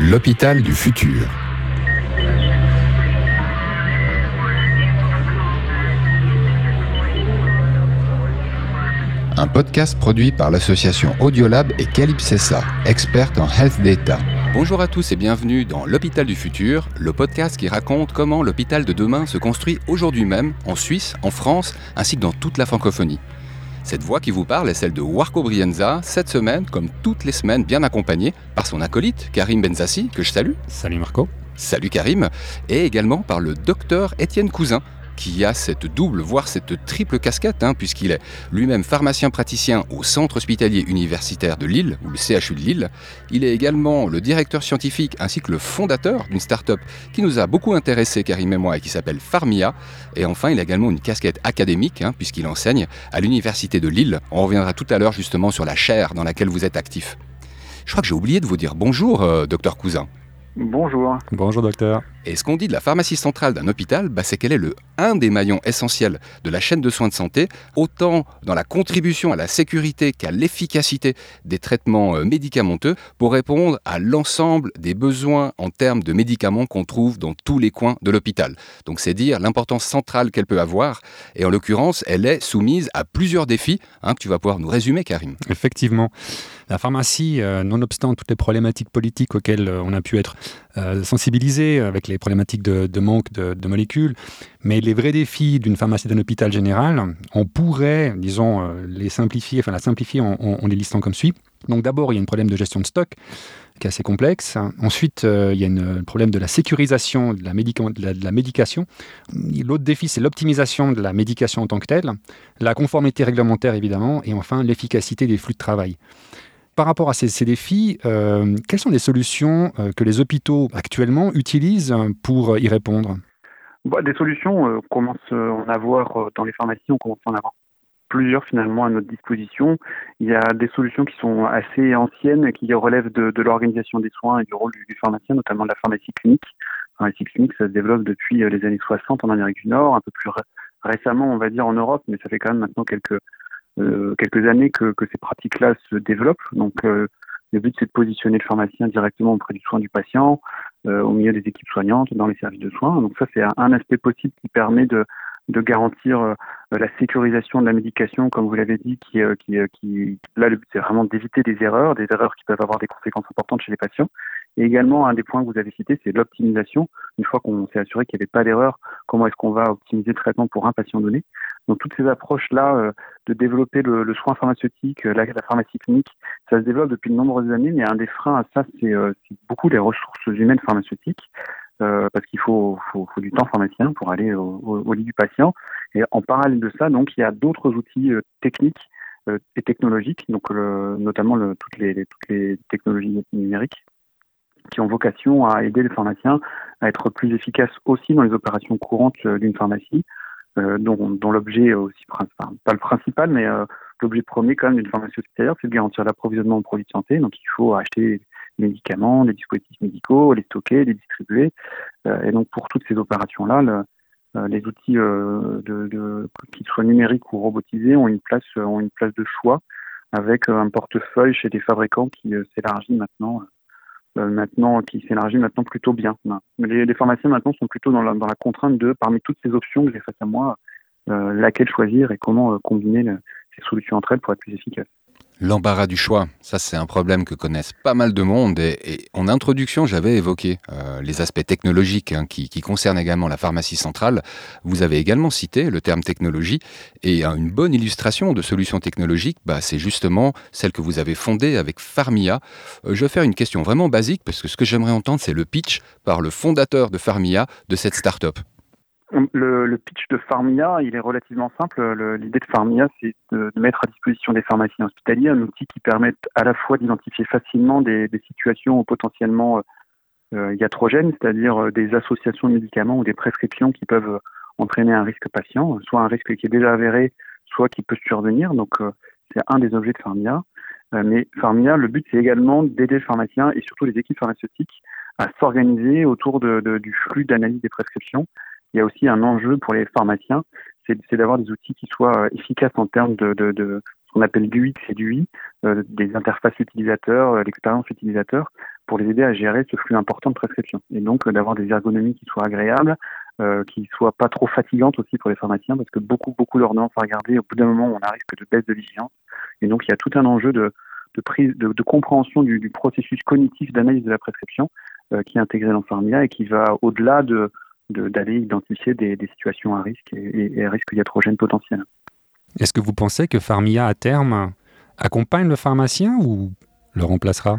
L'hôpital du futur. Un podcast produit par l'association Audiolab et Calypsessa, experte en health data. Bonjour à tous et bienvenue dans L'Hôpital du Futur, le podcast qui raconte comment l'hôpital de demain se construit aujourd'hui même en Suisse, en France, ainsi que dans toute la francophonie. Cette voix qui vous parle est celle de Warco Brienza, cette semaine, comme toutes les semaines, bien accompagnée par son acolyte Karim Benzassi, que je salue. Salut Marco. Salut Karim. Et également par le docteur Étienne Cousin, qui a cette double, voire cette triple casquette, hein, puisqu'il est lui-même pharmacien praticien au Centre hospitalier universitaire de Lille, ou le CHU de Lille. Il est également le directeur scientifique ainsi que le fondateur d'une start-up qui nous a beaucoup intéressé, Karim et moi, et qui s'appelle Pharmia. Et enfin, il a également une casquette académique, hein, puisqu'il enseigne à l'université de Lille. On reviendra tout à l'heure justement sur la chaire dans laquelle vous êtes actif. Je crois que j'ai oublié de vous dire bonjour, euh, docteur Cousin. Bonjour. Bonjour docteur. Et ce qu'on dit de la pharmacie centrale d'un hôpital, bah, c'est qu'elle est le un des maillons essentiels de la chaîne de soins de santé, autant dans la contribution à la sécurité qu'à l'efficacité des traitements euh, médicamenteux pour répondre à l'ensemble des besoins en termes de médicaments qu'on trouve dans tous les coins de l'hôpital. Donc c'est dire l'importance centrale qu'elle peut avoir. Et en l'occurrence, elle est soumise à plusieurs défis hein, que tu vas pouvoir nous résumer, Karim. Effectivement. La pharmacie, euh, nonobstant toutes les problématiques politiques auxquelles euh, on a pu être euh, sensibilisé avec les problématiques de, manque de, molécules, mais les vrais défis d'une pharmacie d'un hôpital général, on pourrait, disons, les simplifier, enfin la simplifier en, les listant comme suit. Donc d'abord, il y a un problème de gestion de stock qui est assez complexe. Ensuite, il y a un problème de la sécurisation de la, de la médication. L'autre défi, c'est l'optimisation de la médication en tant que telle, la conformité réglementaire évidemment, et enfin l'efficacité des flux de travail par rapport à ces, défis, euh, quelles sont les solutions euh, que les hôpitaux actuellement utilisent pour y répondre? Bah, Des solutions, euh, on commence à en avoir dans les pharmacies, on commence à en avoir plusieurs finalement à notre disposition. Il y a des solutions qui sont assez anciennes, qui relèvent de, l'organisation des soins et du rôle du, pharmacien, notamment de la pharmacie clinique. La pharmacie clinique, ça se développe depuis les années 60 en Amérique du Nord, un peu plus récemment, on va dire, en Europe, mais ça fait quand même maintenant quelques, euh, quelques années que, que ces pratiques-là se développent. Donc, euh, le but, c'est de positionner le pharmacien directement auprès du soin du patient, euh, au milieu des équipes soignantes, dans les services de soins. Donc ça, c'est un aspect possible qui permet de, de garantir la sécurisation de la médication, comme vous l'avez dit, qui, qui, qui là, le but, c'est vraiment d'éviter des erreurs, des erreurs qui peuvent avoir des conséquences importantes chez les patients. Et également, un des points que vous avez cité, c'est l'optimisation. Une fois qu'on s'est assuré qu'il n'y avait pas d'erreur, comment est-ce qu'on va optimiser le traitement pour un patient donné Donc toutes ces approches-là euh, de développer le, soin pharmaceutique, euh, la, pharmacie clinique, ça se développe depuis de nombreuses années, mais un des freins à ça, c'est euh, beaucoup les ressources humaines pharmaceutiques. parce qu'il faut, faut, faut, du temps pharmacien pour aller au, au, lit du patient. Et en parallèle de ça, donc, il y a d'autres outils techniques et technologiques, donc notamment le, toutes, les, toutes les technologies numériques qui ont vocation à aider les pharmaciens à être plus efficaces aussi dans les opérations courantes euh, d'une pharmacie, euh, dont, dont l'objet aussi principal, pas le principal, mais euh, l'objet premier quand même d'une pharmacie hospitalière, c'est de garantir l'approvisionnement de produits de santé. Donc il faut acheter des médicaments, des dispositifs médicaux, les stocker, les distribuer. et donc pour toutes ces opérations-là, les outils de, de, qu'ils soient numériques ou robotisés, ont une place, ont une place de choix avec un portefeuille chez des fabricants qui s'élargit maintenant euh, maintenant qui s'élargit maintenant plutôt bien. Les, les, pharmaciens maintenant sont plutôt dans la, dans la contrainte de, parmi toutes ces options que j'ai face à moi, euh, laquelle choisir et comment euh, combiner ces solutions entre elles pour être plus efficace. L'embarras du choix, ça c'est un problème que connaissent pas mal de monde et, en introduction j'avais évoqué euh, les aspects technologiques hein, qui, concernent également la pharmacie centrale. Vous avez également cité le terme technologie et une bonne illustration de solutions technologiques, bah, c'est justement celle que vous avez fondée avec Pharmia. Euh, je vais faire une question vraiment basique parce que ce que j'aimerais entendre c'est le pitch par le fondateur de Pharmia de cette start-up. Le, pitch de Pharmia, il est relativement simple. L'idée de Pharmia, c'est de, mettre à disposition des pharmaciens hospitaliers un outil qui permette à la fois d'identifier facilement des, situations potentiellement euh, iatrogènes, c'est-à-dire euh, des associations de médicaments ou des prescriptions qui peuvent entraîner un risque patient, soit un risque qui est déjà avéré, soit qui peut survenir. Donc, euh, c'est un des objets de Pharmia. mais Pharmia, le but, c'est également d'aider le pharmacien et surtout les équipes pharmaceutiques à s'organiser autour du flux d'analyse des prescriptions il y a aussi un enjeu pour les pharmaciens, c'est d'avoir des outils qui soient euh, efficaces en termes de, de, de ce qu'on appelle du X et du I, euh, des interfaces utilisateurs, euh, l'expérience utilisateur, pour les aider à gérer ce flux important de prescription. Et donc d'avoir des ergonomies qui soient agréables, euh, qui soient pas trop fatigantes aussi pour les pharmaciens, parce que beaucoup, beaucoup d'ordonnances à regarder, au bout d'un moment, on a risque de baisse de vigilance. Et donc il y a tout un enjeu de, prise, de, compréhension du, du, processus cognitif d'analyse de la prescription euh, qui est intégré dans Pharmia et qui va au-delà de d'aller identifier des, des, situations à risque et, et à risque iatrogène potentiel. Est-ce que vous pensez que Pharmia, à terme, accompagne le pharmacien ou le remplacera?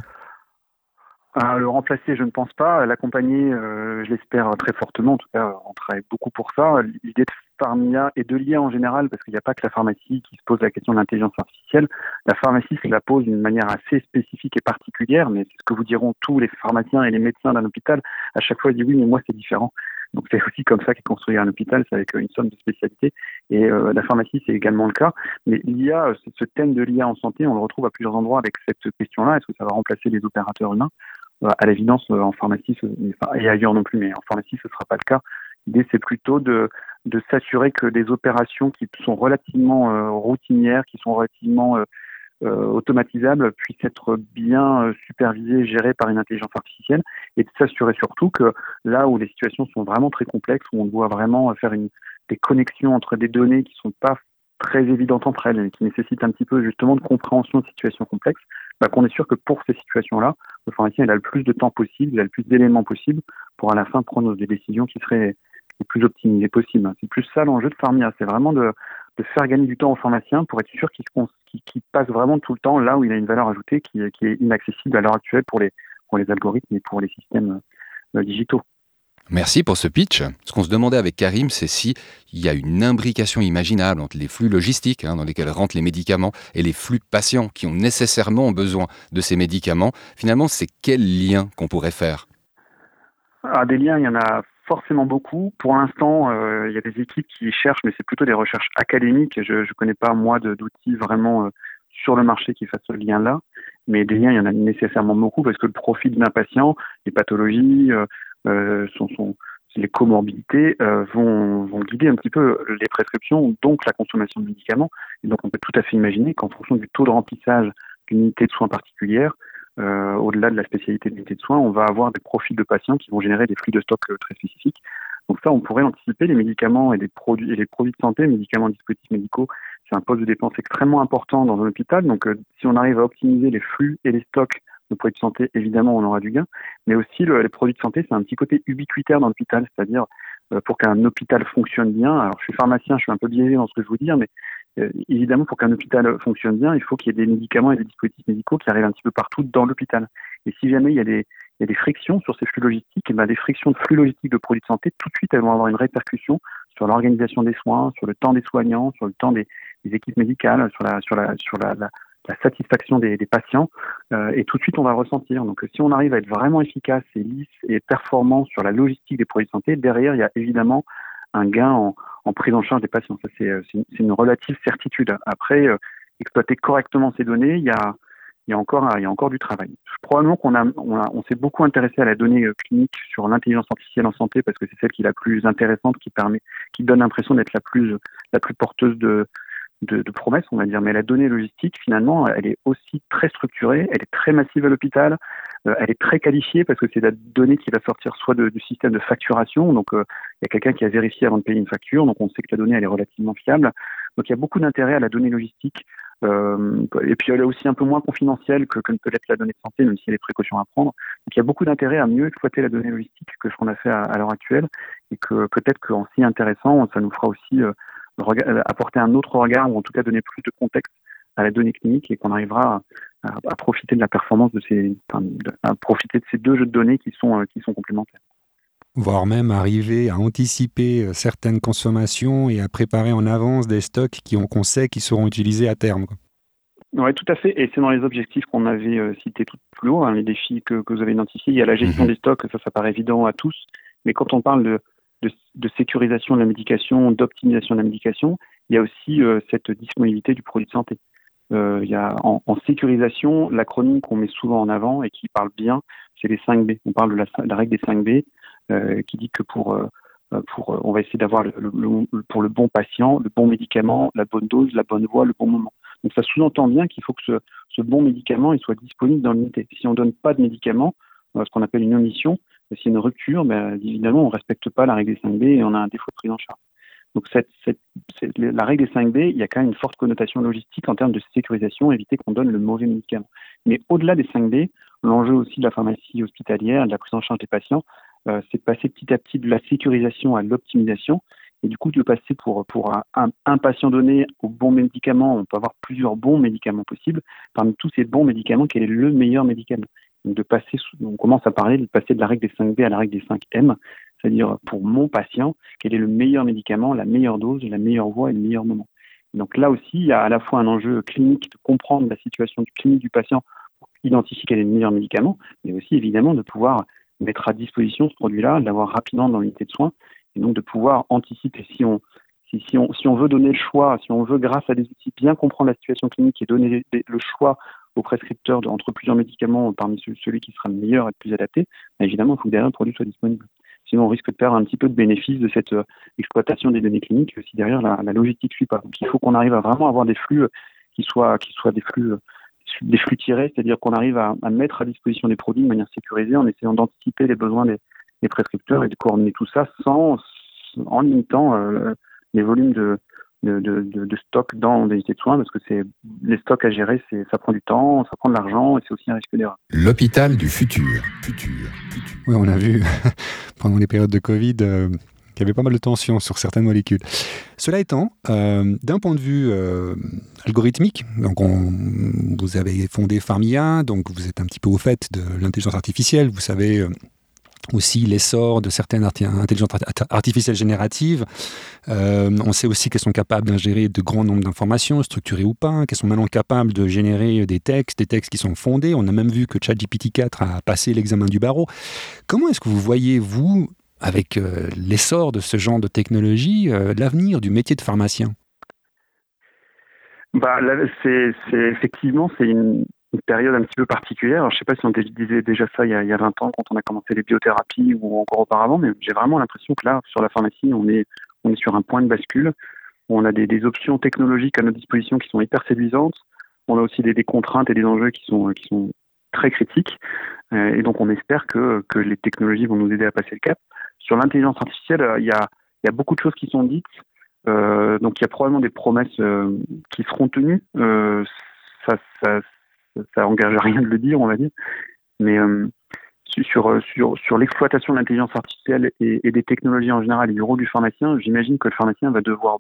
À le remplacer, je ne pense pas. L'accompagner, euh, je l'espère très fortement. En tout cas, on travaille beaucoup pour ça. L'idée de Pharmia et de l'IA en général, parce qu'il n'y a pas que la pharmacie qui se pose la question de l'intelligence artificielle. La pharmacie se la pose d'une manière assez spécifique et particulière, mais c'est ce que vous diront tous les pharmaciens et les médecins d'un hôpital. À chaque fois, ils disent oui, mais moi, c'est différent. Donc c'est aussi comme ça qu'est construit un hôpital, c'est avec une somme de spécialités. Et euh, la pharmacie, c'est également le cas. Mais l'IA, ce thème de l'IA en santé, on le retrouve à plusieurs endroits avec cette question-là. Est-ce que ça va remplacer les opérateurs humains? Euh, À l'évidence, euh, en pharmacie, et ailleurs non plus, mais en pharmacie, ce ne sera pas le cas. L'idée, c'est plutôt de, de s'assurer que des opérations qui sont relativement routinières, qui sont relativement euh, automatisables puissent être bien euh, supervisées, gérées par une intelligence artificielle, et de s'assurer surtout que là où les situations sont vraiment très complexes, où on doit vraiment faire une, des connexions entre des données qui sont pas très évidentes entre elles et qui nécessitent un petit peu justement de compréhension de situations complexes, bah, qu'on est sûr que pour ces situations-là, le pharmacien il a le plus de temps possible, il a le plus d'éléments possibles pour à la fin prendre des décisions qui seraient les plus optimisées possibles. C'est plus ça l'enjeu de Pharmia, c'est vraiment de, de faire gagner du temps aux pharmaciens pour être sûr qu'ils qu passent vraiment tout le temps là où il a une valeur ajoutée qui, qui est inaccessible à l'heure actuelle pour les, pour les algorithmes et pour les systèmes euh, digitaux. Merci pour ce pitch. Ce qu'on se demandait avec Karim, c'est si il y a une imbrication imaginable entre les flux logistiques hein, dans lesquels rentrent les médicaments et les flux de patients qui ont nécessairement besoin de ces médicaments. Finalement, c'est quel lien qu'on pourrait faire? Ah, Des liens, il y en a forcément beaucoup. Pour l'instant, euh, il y a des équipes qui cherchent, mais c'est plutôt des recherches académiques. Je ne connais pas, moi, d'outils vraiment euh, sur le marché qui fassent ce lien-là. Mais des liens, il y en a nécessairement beaucoup parce que le profil d'un patient, les pathologies, euh, euh sont, les comorbidités euh, vont, vont guider un petit peu les prescriptions, donc la consommation de médicaments. Et donc, on peut tout à fait imaginer qu'en fonction du taux de remplissage d'une unité de soins particulière, euh, au-delà de la spécialité de l'unité de soins, on va avoir des profils de patients qui vont générer des flux de stock euh, très spécifiques. Donc ça, on pourrait anticiper les médicaments et les produits et les produits de santé, médicaments, dispositifs médicaux. C'est un poste de dépense extrêmement important dans un hôpital. Donc, euh, si on arrive à optimiser les flux et les stocks de produits de santé, évidemment, on aura du gain. Mais aussi, le, les produits de santé, c'est un petit côté ubiquitaire dans l'hôpital, c'est-à-dire pour qu'un hôpital fonctionne bien. Alors, je suis pharmacien, je suis un peu biaisé dans ce que je vous dis, mais euh, évidemment, pour qu'un hôpital fonctionne bien, il faut qu'il y ait des médicaments et des dispositifs médicaux qui arrivent un petit peu partout dans l'hôpital. Et si jamais il y a des, il y a des frictions sur ces flux logistiques, et ben des frictions de flux logistiques de produits de santé, tout de suite, elles vont avoir une répercussion sur l'organisation des soins, sur le temps des soignants, sur le temps des, équipes médicales, sur la, sur la, sur la, la satisfaction des, des patients. Euh, et tout de suite, on va ressentir. Donc, si on arrive à être vraiment efficace et lisse et performant sur la logistique des produits de santé, derrière, il y a évidemment un gain en, prise en charge des patients. Ça, c'est, euh, une, relative certitude. Après, euh, exploiter correctement ces données, il y a, encore, du travail. Probablement qu'on s'est beaucoup intéressé à la donnée euh, clinique sur l'intelligence artificielle en santé parce que c'est celle qui est la plus intéressante, qui donne l'impression d'être la plus, porteuse de, promesses, on va dire. Mais la donnée logistique, finalement, elle est aussi très structurée, elle est très massive à l'hôpital, elle est très qualifiée parce que c'est la donnée qui va sortir soit du système de facturation, donc euh, il y a quelqu'un qui a vérifié avant de payer une facture, donc on sait que la donnée elle est relativement fiable. Donc il y a beaucoup d'intérêt à la donnée logistique. Euh, et puis elle est aussi un peu moins confidentielle que, que peut être la donnée de santé, même s'il y a des précautions à prendre. Donc il y a beaucoup d'intérêt à mieux exploiter la donnée logistique que ce qu'on a fait à, l'heure actuelle, et que peut-être qu'en s'y intéressant, ça nous fera aussi euh, apporter un autre regard ou en tout cas donner plus de contexte à la donnée clinique et qu'on arrivera à, profiter de la performance de ces, enfin, à profiter de ces deux jeux de données qui sont, euh, qui sont complémentaires. Voire même arriver à anticiper euh, certaines consommations et à préparer en avance des stocks qui qu'on sait qui seront utilisés à terme. Oui, tout à fait. Et c'est dans les objectifs qu'on avait euh, cités tout plus haut, hein, les défis que, que, vous avez identifiés. Il y a la gestion mmh. des stocks, ça, ça paraît évident à tous. Mais quand on parle de de, de, sécurisation de la médication, d'optimisation de la médication, il y a aussi euh, cette disponibilité du produit de santé. Euh, y a en, en sécurisation, l'acronyme qu'on met souvent en avant et qui parle bien, c'est les 5 B. On parle de la, règle des 5 B euh, qui dit que pour, euh, pour on va essayer d'avoir le, pour le bon patient, le bon médicament, la bonne dose, la bonne voie, le bon moment. Donc ça sous-entend bien qu'il faut que ce, bon médicament soit disponible dans l'unité. Si on donne pas de médicament, ce qu'on appelle une omission, a une rupture, ben, évidemment, on ne respecte pas la règle des 5B et on a un défaut de prise en charge. Donc la règle des 5B, il y a quand même une forte connotation logistique en termes de sécurisation, éviter qu'on donne le mauvais médicament. Mais au-delà des 5B, l'enjeu aussi de la pharmacie hospitalière, de la prise en charge des patients, euh, c'est de passer petit à petit de la sécurisation à l'optimisation et du coup de passer pour, un, patient donné au bon médicament. On peut avoir plusieurs bons médicaments possibles. Parmi tous ces bons médicaments, quel est le meilleur médicament? De passer, on commence à parler de passer de la règle des 5B à la règle des 5M, c'est-à-dire pour mon patient, quel est le meilleur médicament, la meilleure dose, la meilleure voie et le meilleur moment. Donc là aussi, il y a à la fois un enjeu clinique de comprendre la situation clinique du patient pour identifier quel est le meilleur médicament, mais aussi évidemment de pouvoir mettre à disposition ce produit-là, de l'avoir rapidement dans l'unité de soins, et donc de pouvoir anticiper si on, si, on, si on veut donner le choix, si on veut, grâce à des outils, bien comprendre la situation clinique et donner le choix au prescripteur entre plusieurs médicaments parmi celui qui sera le meilleur et le plus adapté, bah, évidemment, il faut que derrière le produit soit disponible. Sinon, on risque de perdre un petit peu de bénéfice de cette euh, exploitation des données cliniques si derrière la, logistique ne suit pas. Donc, il faut qu'on arrive à vraiment avoir des flux euh, qui soient, qui soient des flux euh, des flux tirés, c'est-à-dire qu'on arrive à, mettre à disposition des produits de manière sécurisée en essayant d'anticiper les besoins des, prescripteurs et de coordonner tout ça sans en limitant les volumes de, de, de, de, stock dans les unités de soins parce que c'est les stocks à gérer, c'est ça prend du temps, ça prend de l'argent et c'est aussi un risque d'erreur. L'hôpital du futur. futur. Oui, on a vu pendant les périodes de Covid euh, qu'il y avait pas mal de tensions sur certaines molécules. Cela étant, euh, d'un point de vue euh, algorithmique, donc on, vous avez fondé Pharmia, donc vous êtes un petit peu au fait de l'intelligence artificielle, vous savez euh, aussi l'essor de certaines intelligences artificielles génératives. Euh, on sait aussi qu'elles sont capables d'ingérer de grands nombres d'informations, structurées ou pas, qu'elles sont maintenant capables de générer des textes, des textes qui sont fondés. On a même vu que ChatGPT 4 a passé l'examen du barreau. Comment est-ce que vous voyez, vous, avec euh, l'essor de ce genre de technologie, euh, l'avenir du métier de pharmacien? Bah, c'est, effectivement c'est une, une période un petit peu particulière. je ne sais pas si on disait déjà ça il y, a, il y, a, 20 ans quand on a commencé les biothérapies ou encore auparavant, mais j'ai vraiment l'impression que là, sur la pharmacie, on est, on est sur un point de bascule. On a des, options technologiques à notre disposition qui sont hyper séduisantes. On a aussi des, contraintes et des enjeux qui sont, qui sont très critiques. Euh, et donc, on espère que, que les technologies vont nous aider à passer le cap. Sur l'intelligence artificielle, euh, il y, a, il y a beaucoup de choses qui sont dites. Euh, donc, il y a probablement des promesses qui seront tenues. Euh, ça, ça, ça engage rien de le dire, on va dire. Mais euh, sur, sur, l'exploitation de l'intelligence artificielle et, des technologies en général et du rôle du pharmacien, j'imagine que le pharmacien va devoir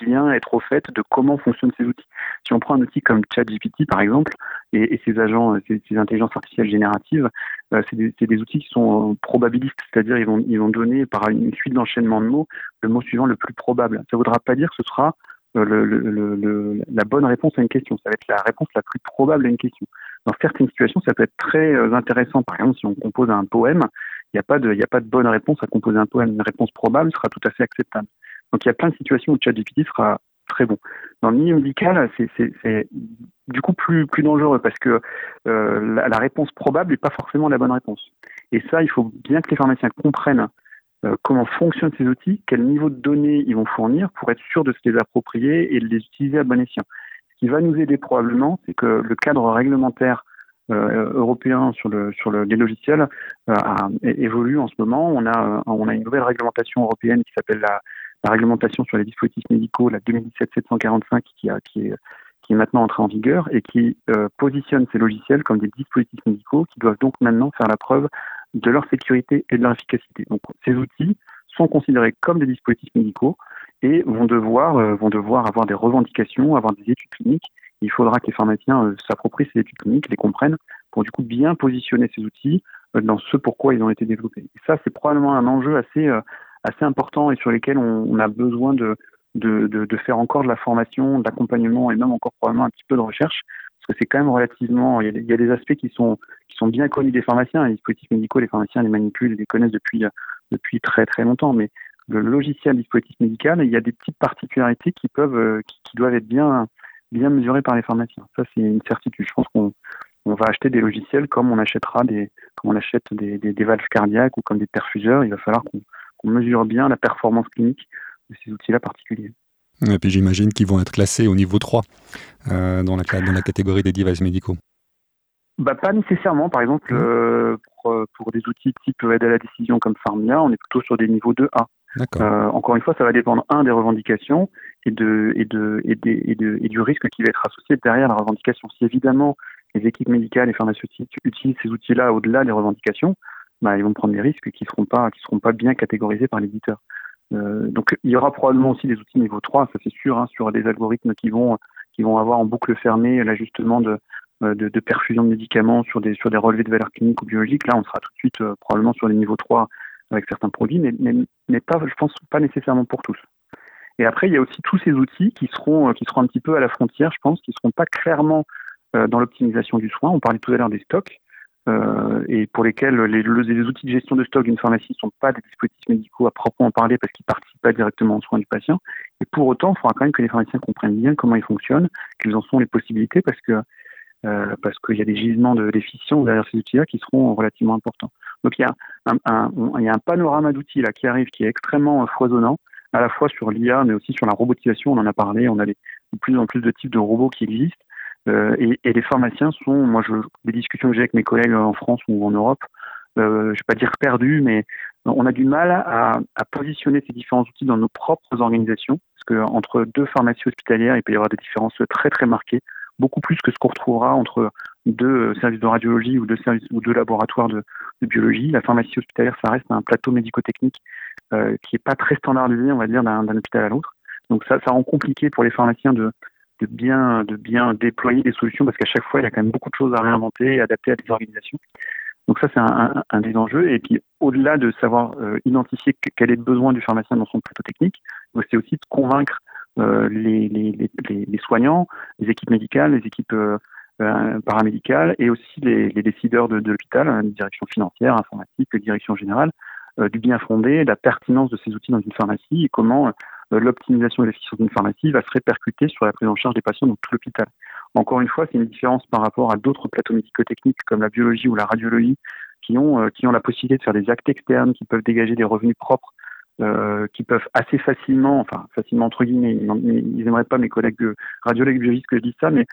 bien être au fait de comment fonctionnent ces outils. Si on prend un outil comme ChatGPT, par exemple, et, et ses agents, ces, ces, intelligences artificielles génératives, euh, c'est des, des, outils qui sont probabilistes, c'est-à-dire ils vont, ils vont donner par une suite d'enchaînements de mots le mot suivant le plus probable. Ça ne voudra pas dire que ce sera le, le, le, la bonne réponse à une question. Ça va être la réponse la plus probable à une question. Dans certaines situations, ça peut être très euh, intéressant. Par exemple, si on compose un poème, il n'y a, pas de, a pas de bonne réponse à composer un poème. Une réponse probable sera tout à fait acceptable. Donc il y a plein de situations où ChatGPT sera très bon. Dans le milieu médical, c'est du coup plus, plus dangereux parce que euh, la, réponse probable n'est pas forcément la bonne réponse. Et ça, il faut bien que les pharmaciens comprennent euh, comment fonctionnent ces outils, quel niveau de données ils vont fournir pour être sûr de se les approprier et de les utiliser à bon escient? Ce qui va nous aider probablement, c'est que le cadre réglementaire euh, européen sur le sur le, les logiciels euh, évolue en ce moment. On a on a une nouvelle réglementation européenne qui s'appelle la, la, réglementation sur les dispositifs médicaux, la 2017-745, qui a qui est qui est maintenant entrée en vigueur et qui euh, positionne ces logiciels comme des dispositifs médicaux qui doivent donc maintenant faire la preuve de leur sécurité et de leur efficacité. Donc ces outils sont considérés comme des dispositifs médicaux et vont devoir, euh, vont devoir avoir des revendications, avoir des études cliniques. Il faudra que les pharmaciens euh, s'approprient ces études cliniques, les comprennent, pour du coup bien positionner ces outils euh, dans ce pourquoi ils ont été développés. Et ça, c'est probablement un enjeu assez, assez important et sur lesquels on, on a besoin de, de, de, de, faire encore de la formation, de l'accompagnement et même encore probablement un petit peu de recherche c'est quand même relativement. Il y, a des, aspects qui sont qui sont bien connus des pharmaciens. Les dispositifs médicaux, les pharmaciens les manipulent, les connaissent depuis depuis très très longtemps. Mais le logiciel dispositif médical, il y a des petites particularités qui peuvent euh, qui, doivent être bien bien mesurées par les pharmaciens. Ça, c'est une certitude. Je pense qu'on on va acheter des logiciels comme on achètera des comme on achète des, des, valves cardiaques ou comme des perfuseurs. Il va falloir qu'on qu mesure bien la performance clinique de ces outils-là particuliers. Et puis j'imagine qu'ils vont être classés au niveau 3 euh, dans, la, dans la catégorie des devices médicaux. bah, Pas nécessairement. Par exemple, mmh. pour, des outils type aide à la décision comme Farmia, on est plutôt sur des niveaux 2A. Euh, encore une fois, ça va dépendre, un, des revendications et, de, et, de, et, et, de, et du risque qui va être associé derrière la revendication. Si évidemment les équipes médicales et pharmaceutiques utilisent ces outils-là au-delà des revendications, bah, ils vont prendre des risques qui ne seront, pas, qui seront pas bien catégorisés par l'éditeur. Euh, donc il y aura probablement aussi des outils niveau 3, ça c'est sûr, hein, sur des algorithmes qui vont, qui vont avoir en boucle fermée l'ajustement de, euh, de, de, perfusion de médicaments sur des, sur des relevés de valeur clinique ou biologique. Là, on sera tout de suite euh, probablement sur les niveaux 3 avec certains produits, mais, mais, pas, je pense, pas nécessairement pour tous. Et après, il y a aussi tous ces outils qui seront, qui seront un petit peu à la frontière, je pense, qui ne seront pas clairement dans l'optimisation du soin. On parlait tout à l'heure des stocks, euh, et pour lesquels les, les, outils de gestion de stock d'une pharmacie ne sont pas des dispositifs médicaux à proprement parler parce qu'ils ne participent pas directement aux soins du patient. Et pour autant, il faudra quand même que les pharmaciens comprennent bien comment ils fonctionnent, quelles en sont les possibilités, parce que euh, parce qu'il y a des gisements de déficience derrière ces outils-là qui seront relativement importants. Donc il y a un, un, il y a un panorama d'outils là qui arrive qui est extrêmement euh, foisonnant, à la fois sur l'IA mais aussi sur la robotisation. On en a parlé, on a de plus en plus de types de robots qui existent. Euh, et, les pharmaciens sont, moi, je, des discussions que j'ai avec mes collègues en France ou en Europe, euh, je vais pas dire perdus, mais on a du mal à, positionner ces différents outils dans nos propres organisations, parce que entre deux pharmacies hospitalières, il peut y avoir des différences très très marquées beaucoup plus que ce qu'on retrouvera entre deux services de radiologie ou deux, services, ou deux laboratoires de, biologie. La pharmacie hospitalière, ça reste un plateau médico-technique euh, qui n'est pas très standardisé, on va dire, d'un hôpital à l'autre. Donc ça rend compliqué pour les pharmaciens de, de, bien, de bien déployer des solutions parce qu'à chaque fois, il y a quand même beaucoup de choses à réinventer et adapter à des organisations. Donc ça, c'est un, un, des enjeux. Et puis, au-delà de savoir euh, identifier quel est le besoin du pharmacien dans son plateau technique, c'est aussi de convaincre euh, les, les, les, les, soignants, les équipes médicales, les équipes euh, euh, paramédicales et aussi les, décideurs de, de l'hôpital, hein, les directions financières, informatiques, les directions générales, du bien fondé, la pertinence de ces outils dans une pharmacie et comment l'optimisation et l'efficience d'une pharmacie va se répercuter sur la prise en charge des patients dans tout l'hôpital. Encore une fois, c'est une différence par rapport à d'autres plateaux médico-techniques comme la biologie ou la radiologie qui ont, qui ont la possibilité de faire des actes externes, qui peuvent dégager des revenus propres euh, qui peuvent assez facilement, enfin facilement entre guillemets, ils n'aimeraient pas mes collègues radiologues biologistes que je dise ça, mais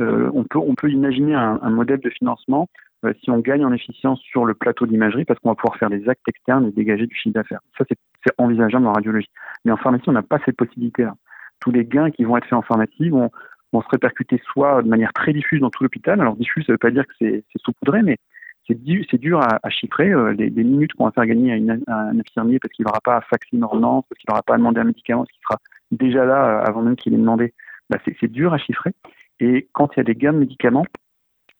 euh, on peut on peut imaginer un, un modèle de financement euh, si on gagne en efficience sur le plateau d'imagerie parce qu'on va pouvoir faire des actes externes et dégager du chiffre d'affaires. Ça c'est envisageable en radiologie, mais en pharmacie on n'a pas cette possibilité-là. Tous les gains qui vont être faits en pharmacie vont se répercuter soit de manière très diffuse dans tout l'hôpital. Alors diffuse, ça ne veut pas dire que c'est saupoudré, mais c'est dur, à, chiffrer. Euh, les, minutes qu'on va faire gagner à, un infirmier parce qu'il n'aura pas à faxer une ordonnance, parce qu'il n'aura pas à demander un médicament, parce qu'il sera déjà là euh, avant même qu'il ait demandé, bah c'est dur à chiffrer. Et quand il y a des gains de médicaments,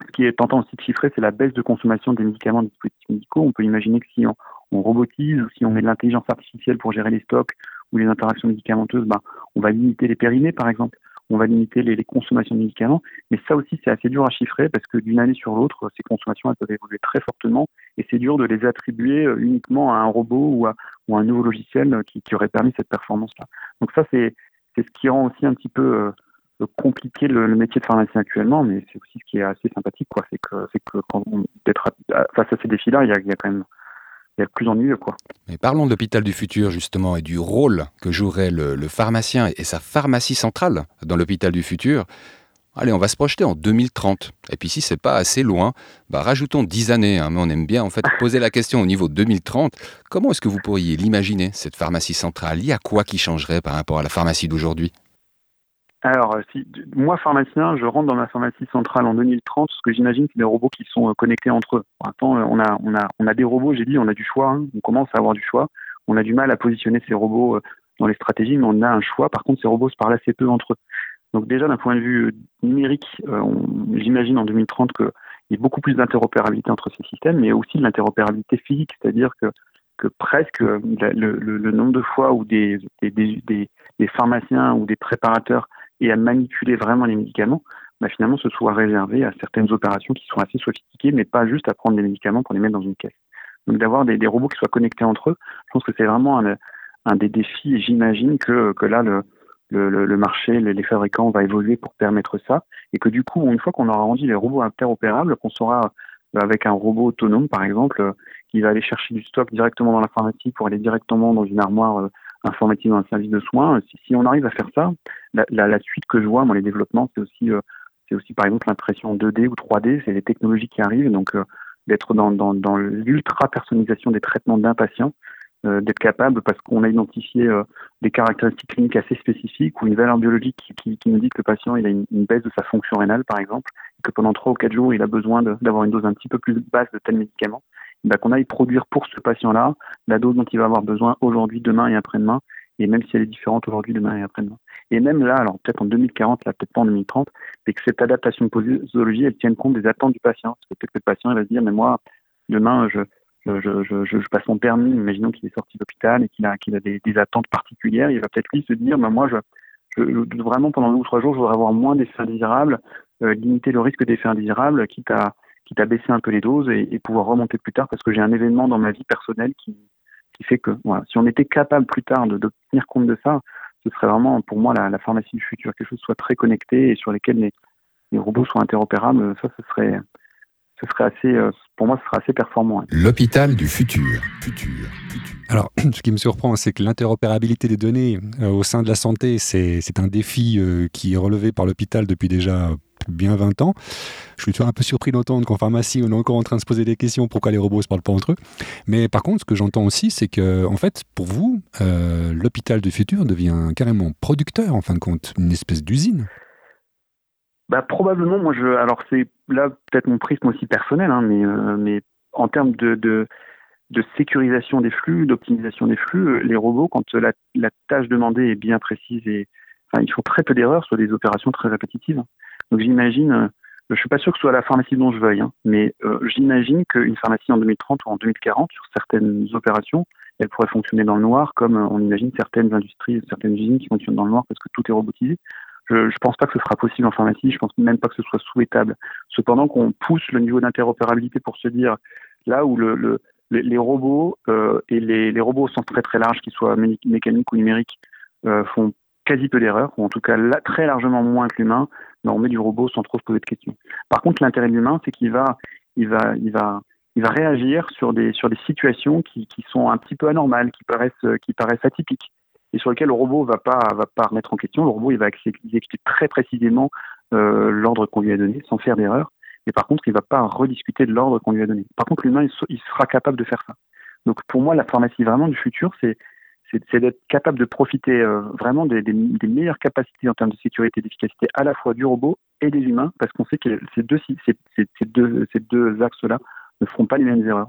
ce qui est tentant aussi de chiffrer, c'est la baisse de consommation des médicaments, des dispositifs médicaux. On peut imaginer que si on, robotise ou si on met de l'intelligence artificielle pour gérer les stocks ou les interactions médicamenteuses, bah, on va limiter les périmés, par exemple on va limiter les, consommations de médicaments. Mais ça aussi, c'est assez dur à chiffrer parce que d'une année sur l'autre, ces consommations elles peuvent évoluer très fortement et c'est dur de les attribuer euh, uniquement à un robot ou à, un nouveau logiciel qui, aurait permis cette performance-là. Donc ça, c'est ce qui rend aussi un petit peu compliqué le, métier de pharmacien actuellement, mais c'est aussi ce qui est assez sympathique, quoi. C'est que, c'est que quand on, d'être face à ces défis-là, il y a, quand même y a plus ennuyeux. Quoi. Mais parlons de l'hôpital du futur, justement, et du rôle que jouerait le, pharmacien et sa pharmacie centrale dans l'hôpital du futur. Allez, on va se projeter en 2030. Et puis si c'est pas assez loin, bah rajoutons 10 années. Hein, mais on aime bien en fait poser la question au niveau 2030. Comment est-ce que vous pourriez l'imaginer, cette pharmacie centrale? Il y a quoi qui changerait par rapport à la pharmacie d'aujourd'hui? Alors, si, moi, pharmacien, je rentre dans ma pharmacie centrale en 2030, ce que j'imagine, c'est des robots qui sont euh, connectés entre eux. L'instant, euh, on a, on, a, on a des robots, j'ai dit, on a du choix, hein. on commence à avoir du choix. On a du mal à positionner ces robots euh, dans les stratégies, mais on a un choix. Par contre, ces robots se parlent assez peu entre eux. Donc déjà, d'un point de vue numérique, j'imagine en 2030 qu'il y ait beaucoup plus d'interopérabilité entre ces systèmes, mais aussi de l'interopérabilité physique, c'est-à-dire que, que presque le, le, le, nombre de fois où des, des, des, des pharmaciens ou des préparateurs et à manipuler vraiment les médicaments, bah, finalement ce soit réservé à certaines opérations qui sont assez sophistiquées, mais pas juste à prendre des médicaments pour les mettre dans une caisse. Donc d'avoir des, robots qui soient connectés entre eux, je pense que c'est vraiment un, des défis et j'imagine que, là le, marché, les, fabricants va évoluer pour permettre ça et que du coup, une fois qu'on aura rendu les robots interopérables, qu'on saura euh, avec un robot autonome par exemple, euh, qui va aller chercher du stock directement dans la pharmacie pour aller directement dans une armoire euh, informatique dans un service de soins. Si, si, on arrive à faire ça, la, la, la, suite que je vois, moi, les développements, c'est aussi euh, C'est aussi par exemple l'impression 2D ou 3D, c'est les technologies qui arrivent, donc d'être dans, dans, dans l'ultra personnalisation des traitements d'un patient. Euh, d'être capable, parce qu'on a identifié euh, des caractéristiques cliniques assez spécifiques ou une valeur biologique qui, qui, nous dit que le patient il a une, baisse de sa fonction rénale, par exemple, et que pendant 3 ou 4 jours, il a besoin d'avoir une dose un petit peu plus basse de tel médicament, ben, qu'on aille produire pour ce patient-là la dose dont il va avoir besoin aujourd'hui, demain et après-demain, et même si elle est différente aujourd'hui, demain et après-demain. Et même là, alors peut-être en 2040, là peut-être pas en 2030, mais que cette adaptation de posologie, elle tienne compte des attentes du patient. Parce que peut-être que le patient, il va se dire, mais moi, demain, je, je, je, je, passe mon permis, imaginons qu'il est sorti de l'hôpital et qu'il a, qu'il a des, attentes particulières, il va peut-être lui se dire, bah, moi, je, je, vraiment pendant deux ou trois jours, je voudrais avoir moins d'effets indésirables, euh, limiter le risque d'effets indésirables, quitte à, quitte à baisser un peu les doses et, et pouvoir remonter plus tard parce que j'ai un événement dans ma vie personnelle qui, qui fait que voilà, si on était capable plus tard de, de tenir compte de ça, ce serait vraiment pour moi la, la pharmacie du futur, quelque chose soit très connecté et sur lesquels les, les robots soient interopérables, ça ce serait ce serait assez, euh, pour moi, ce serait assez performant. L'hôpital du futur. futur. Alors, ce qui me surprend, c'est que l'interopérabilité des données euh, au sein de la santé, c'est un défi euh, qui est relevé par l'hôpital depuis déjà bien 20 ans. Je suis toujours un peu surpris d'entendre qu'en pharmacie, on est encore en train de se poser des questions pourquoi les robots ne se parlent pas entre eux. Mais par contre, ce que j'entends aussi, c'est que, en fait, pour vous, l'hôpital du futur devient carrément producteur, en fin de compte, une espèce d'usine. Bah probablement, moi je, alors c'est là peut-être mon prisme aussi personnel, hein, mais euh, mais en termes de, de, sécurisation des flux, d'optimisation des flux, euh, les robots, quand la, la, tâche demandée est bien précise et enfin, ils font très peu d'erreurs sur des opérations très répétitives. Donc j'imagine, euh, je suis pas sûr que ce soit la pharmacie dont je veuille, hein, mais euh, j'imagine qu'une pharmacie en 2030 ou en 2040 sur certaines opérations, elle pourrait fonctionner dans le noir, comme on imagine certaines industries, certaines usines qui fonctionnent dans le noir parce que tout est robotisé. Je ne pense pas que ce sera possible en pharmacie, je pense même pas que ce soit souhaitable. Cependant qu'on pousse le niveau d'interopérabilité pour se dire là où le, le les robots euh, et les, les, robots sens très très large, qu'ils soient mécaniques ou numériques, euh, font quasi peu d'erreurs, ou en tout cas là, très largement moins que l'humain, mais on met du robot sans trop se poser de questions. Par contre, l'intérêt de l'humain, c'est qu'il va, il va, il va, il va réagir sur des sur des situations qui, qui sont un petit peu anormales, qui paraissent qui paraissent atypiques et sur lequel le robot va pas va pas remettre en question. Le robot il va exécuter très précisément euh, l'ordre qu'on lui a donné sans faire d'erreur. Mais par contre, il va pas rediscuter de l'ordre qu'on lui a donné. Par contre, l'humain il, sera capable de faire ça. Donc pour moi, la pharmacie vraiment du futur, c'est c'est d'être capable de profiter euh, vraiment des, meilleures capacités en termes de sécurité et d'efficacité à la fois du robot et des humains, parce qu'on sait que ces deux, axes-là ne feront pas les mêmes erreurs.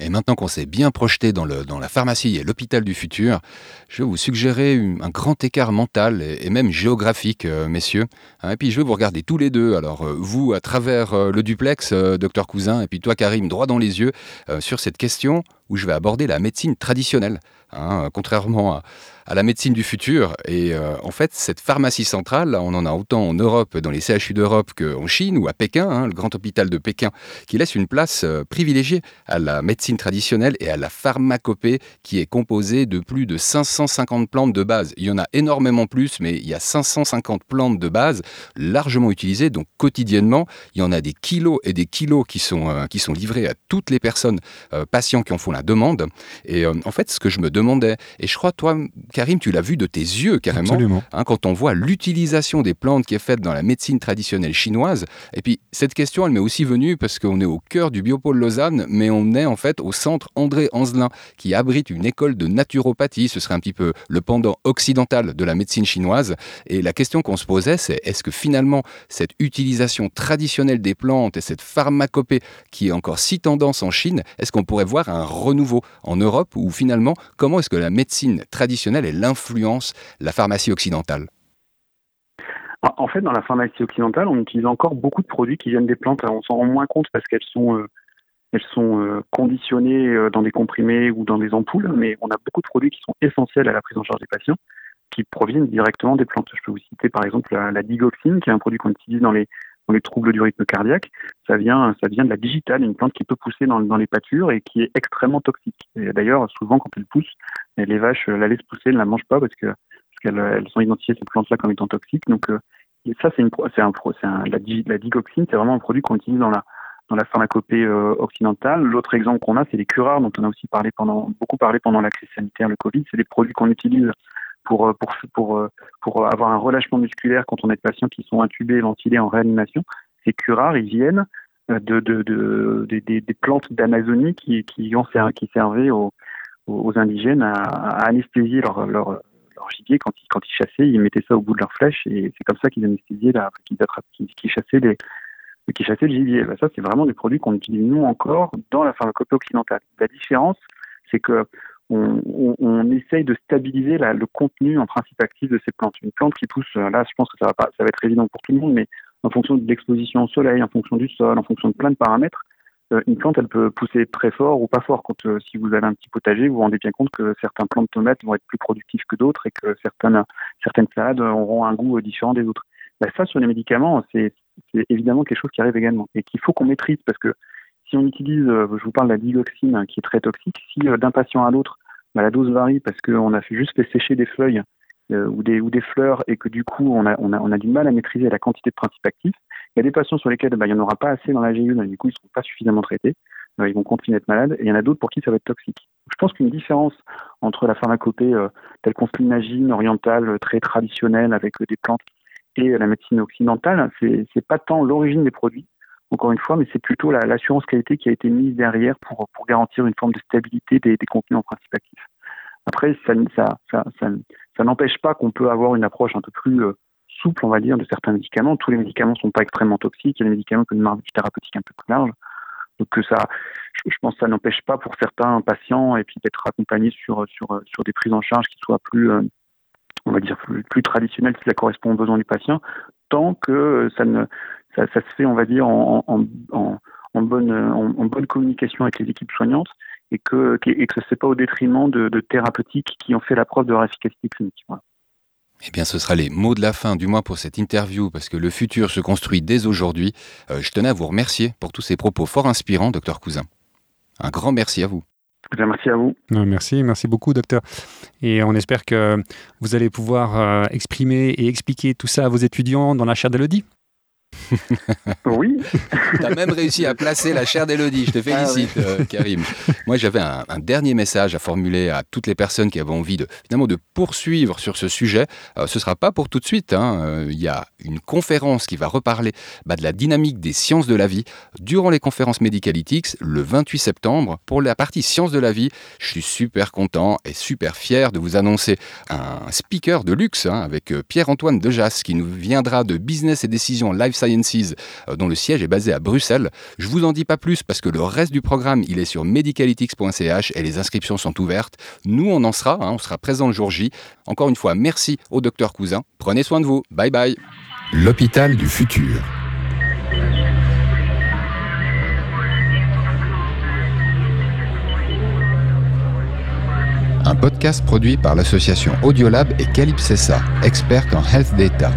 Et maintenant qu'on s'est bien projeté dans, la pharmacie et l'hôpital du futur, je vais vous suggérer un grand écart mental et, même géographique, euh, messieurs. Hein, et puis je vais vous regarder tous les deux. Alors euh, vous, à travers le duplex, docteur Cousin, et puis toi, Karim, droit dans les yeux, sur cette question où je vais aborder la médecine traditionnelle. Hein, contrairement à, à la médecine du futur. Et euh, en fait, cette pharmacie centrale, on en a autant en Europe, dans les CHU d'Europe qu'en Chine ou à Pékin, hein, le grand hôpital de Pékin, qui laisse une place euh, privilégiée à la médecine traditionnelle et à la pharmacopée qui est composée de plus de 550 plantes de base. Il y en a énormément plus, mais il y a 550 plantes de base largement utilisées, donc quotidiennement. Il y en a des kilos et des kilos qui sont, euh, qui sont livrés à toutes les personnes, patients qui en font la demande. Et en fait, ce que je me demandais, et je crois, toi, Karim, tu l'as vu de tes yeux carrément, hein, quand on voit l'utilisation des plantes qui est faite dans la médecine traditionnelle chinoise. Et puis cette question, elle m'est aussi venue parce qu'on est au cœur du Biopôle Lausanne, mais on est en fait au centre André Anzelin, qui abrite une école de naturopathie. Ce serait un petit peu le pendant occidental de la médecine chinoise. Et la question qu'on se posait, c'est est-ce que finalement cette utilisation traditionnelle des plantes et cette pharmacopée qui est encore si tendance en Chine, est-ce qu'on pourrait voir un renouveau en Europe ou finalement comment est-ce que la médecine traditionnelle et l'influence la pharmacie occidentale En fait, dans la pharmacie occidentale, on utilise encore beaucoup de produits qui viennent des plantes. On s'en rend moins compte parce qu'elles sont, euh, elles sont euh, conditionnées euh, dans des comprimés ou dans des ampoules, mais on a beaucoup de produits qui sont essentiels à la prise en charge des patients qui proviennent directement des plantes. Je peux vous citer par exemple la, digoxine, qui est un produit qu'on utilise dans les les troubles du rythme cardiaque, ça vient, ça vient de la digitale, une plante qui peut pousser dans, dans les pâtures et qui est extrêmement toxique. D'ailleurs, souvent, quand elle pousse, les vaches la laissent pousser, ne la mangent pas parce que parce qu'elles elles sont identifiées cette plante-là comme étant toxique. Donc euh, ça, c'est une, c'est un, c'est la, digoxine, c'est vraiment un produit qu'on utilise dans la dans la pharmacopée euh, occidentale. L'autre exemple qu'on a, c'est les curares dont on a aussi parlé pendant beaucoup parlé pendant la crise sanitaire, le Covid. C'est des produits qu'on utilise pour, pour, pour, pour avoir un relâchement musculaire quand on a des patients qui sont intubés, ventilés en réanimation. Ces curares, ils viennent de, de, de, des, des plantes d'Amazonie qui, qui, ont, qui servaient aux, aux indigènes à, à anesthésier leur, leur, leur gibier quand ils, quand ils chassaient, ils mettaient ça au bout de leur flèche et c'est comme ça qu'ils anesthésiaient, la, qu'ils, qu'ils chassaient les, qui chassaient le gibier. Ben, ça, c'est vraiment des produits qu'on utilise nous encore dans la pharmacopée occidentale. La différence, c'est que on, essaye de stabiliser le contenu en principe actif de ces plantes. Une plante qui pousse, là, je pense que ça va, pas, ça va être évident pour tout le monde, mais en fonction de l'exposition au soleil, en fonction du sol, en fonction de plein de paramètres, euh, une plante, elle peut pousser très fort ou pas fort. Quand euh, si vous avez un petit potager, vous vous rendez bien compte que certains plants de tomates vont être plus productifs que d'autres et que certaines certaines salades auront un goût différent des autres. Ben, ça, sur les médicaments, c'est évidemment quelque chose qui arrive également et qu'il faut qu'on maîtrise parce que si on utilise, euh, je vous parle de la digoxine qui est très toxique, si d'un patient à l'autre, ben, la dose varie parce qu'on a juste fait sécher des feuilles euh, ou, des, ou des fleurs et que du coup on a, on, a, on a du mal à maîtriser la quantité de principes actifs, il y a des patients sur lesquels ben, il n'y en aura pas assez dans la GU, du coup ils ne seront pas suffisamment traités, euh, ils vont continuer à être malades, et il y en a d'autres pour qui ça va être toxique. Je pense qu'une différence entre la pharmacopée euh, telle qu'on se l'imagine, orientale, très traditionnelle, avec des plantes, et la médecine occidentale, c'est pas tant l'origine des produits, encore une fois, mais c'est plutôt l'assurance qualité qui a été mise derrière pour, pour garantir une forme de stabilité des, des contenus en principe actifs. Après, ça, ça, n'empêche pas qu'on peut avoir une approche un peu plus euh, souple, on va dire, de certains médicaments. Tous les médicaments ne sont pas extrêmement toxiques. Il y a des médicaments qui ont une marge thérapeutique un peu plus large. Donc que ça, je pense que ça n'empêche pas pour certains patients et puis d'être accompagnés sur, sur, sur des prises en charge qui soient plus, euh, on va dire, plus, plus traditionnelles si ça correspond aux besoins du patient, tant que ça ne ça, ça se fait, on va dire, en, en, en, en bonne, en, bonne communication avec les équipes soignantes et que, et que ce n'est pas au détriment de, de, thérapeutiques qui ont fait la preuve de leur efficacité clinique. Voilà. Eh bien, ce sera les mots de la fin, du moins pour cette interview, parce que le futur se construit dès aujourd'hui. Euh, je tenais à vous remercier pour tous ces propos fort inspirants, docteur Cousin. Un grand merci à vous. Merci à vous. Merci, merci beaucoup, docteur. Et on espère que vous allez pouvoir euh, exprimer et expliquer tout ça à vos étudiants dans la chaire d'Elodie. oui. tu as même réussi à placer la chair d'Elodie. Je te ah félicite, euh, Karim. Moi, j'avais un, un, dernier message à formuler à toutes les personnes qui avaient envie de, finalement, de poursuivre sur ce sujet. Euh, ce ne sera pas pour tout de suite. Hein. Euh, il y a une conférence qui va reparler bah, de la dynamique des sciences de la vie durant les conférences Medicalytics le 28 septembre. Pour la partie sciences de la vie, je suis super content et super fier de vous annoncer un speaker de luxe hein, avec Pierre-Antoine Dejas qui nous viendra de Business et Décisions Life Sciences, euh, dont le siège est basé à Bruxelles. Je vous en dis pas plus parce que le reste du programme, il est sur medicalytics.ch et les inscriptions sont ouvertes. Nous, on en sera, hein, on sera présent le jour J. Encore une fois, merci au docteur Cousin. Prenez soin de vous. Bye bye. L'hôpital du futur. Un podcast produit par l'association Audiolab et Calypsessa, experte en health data.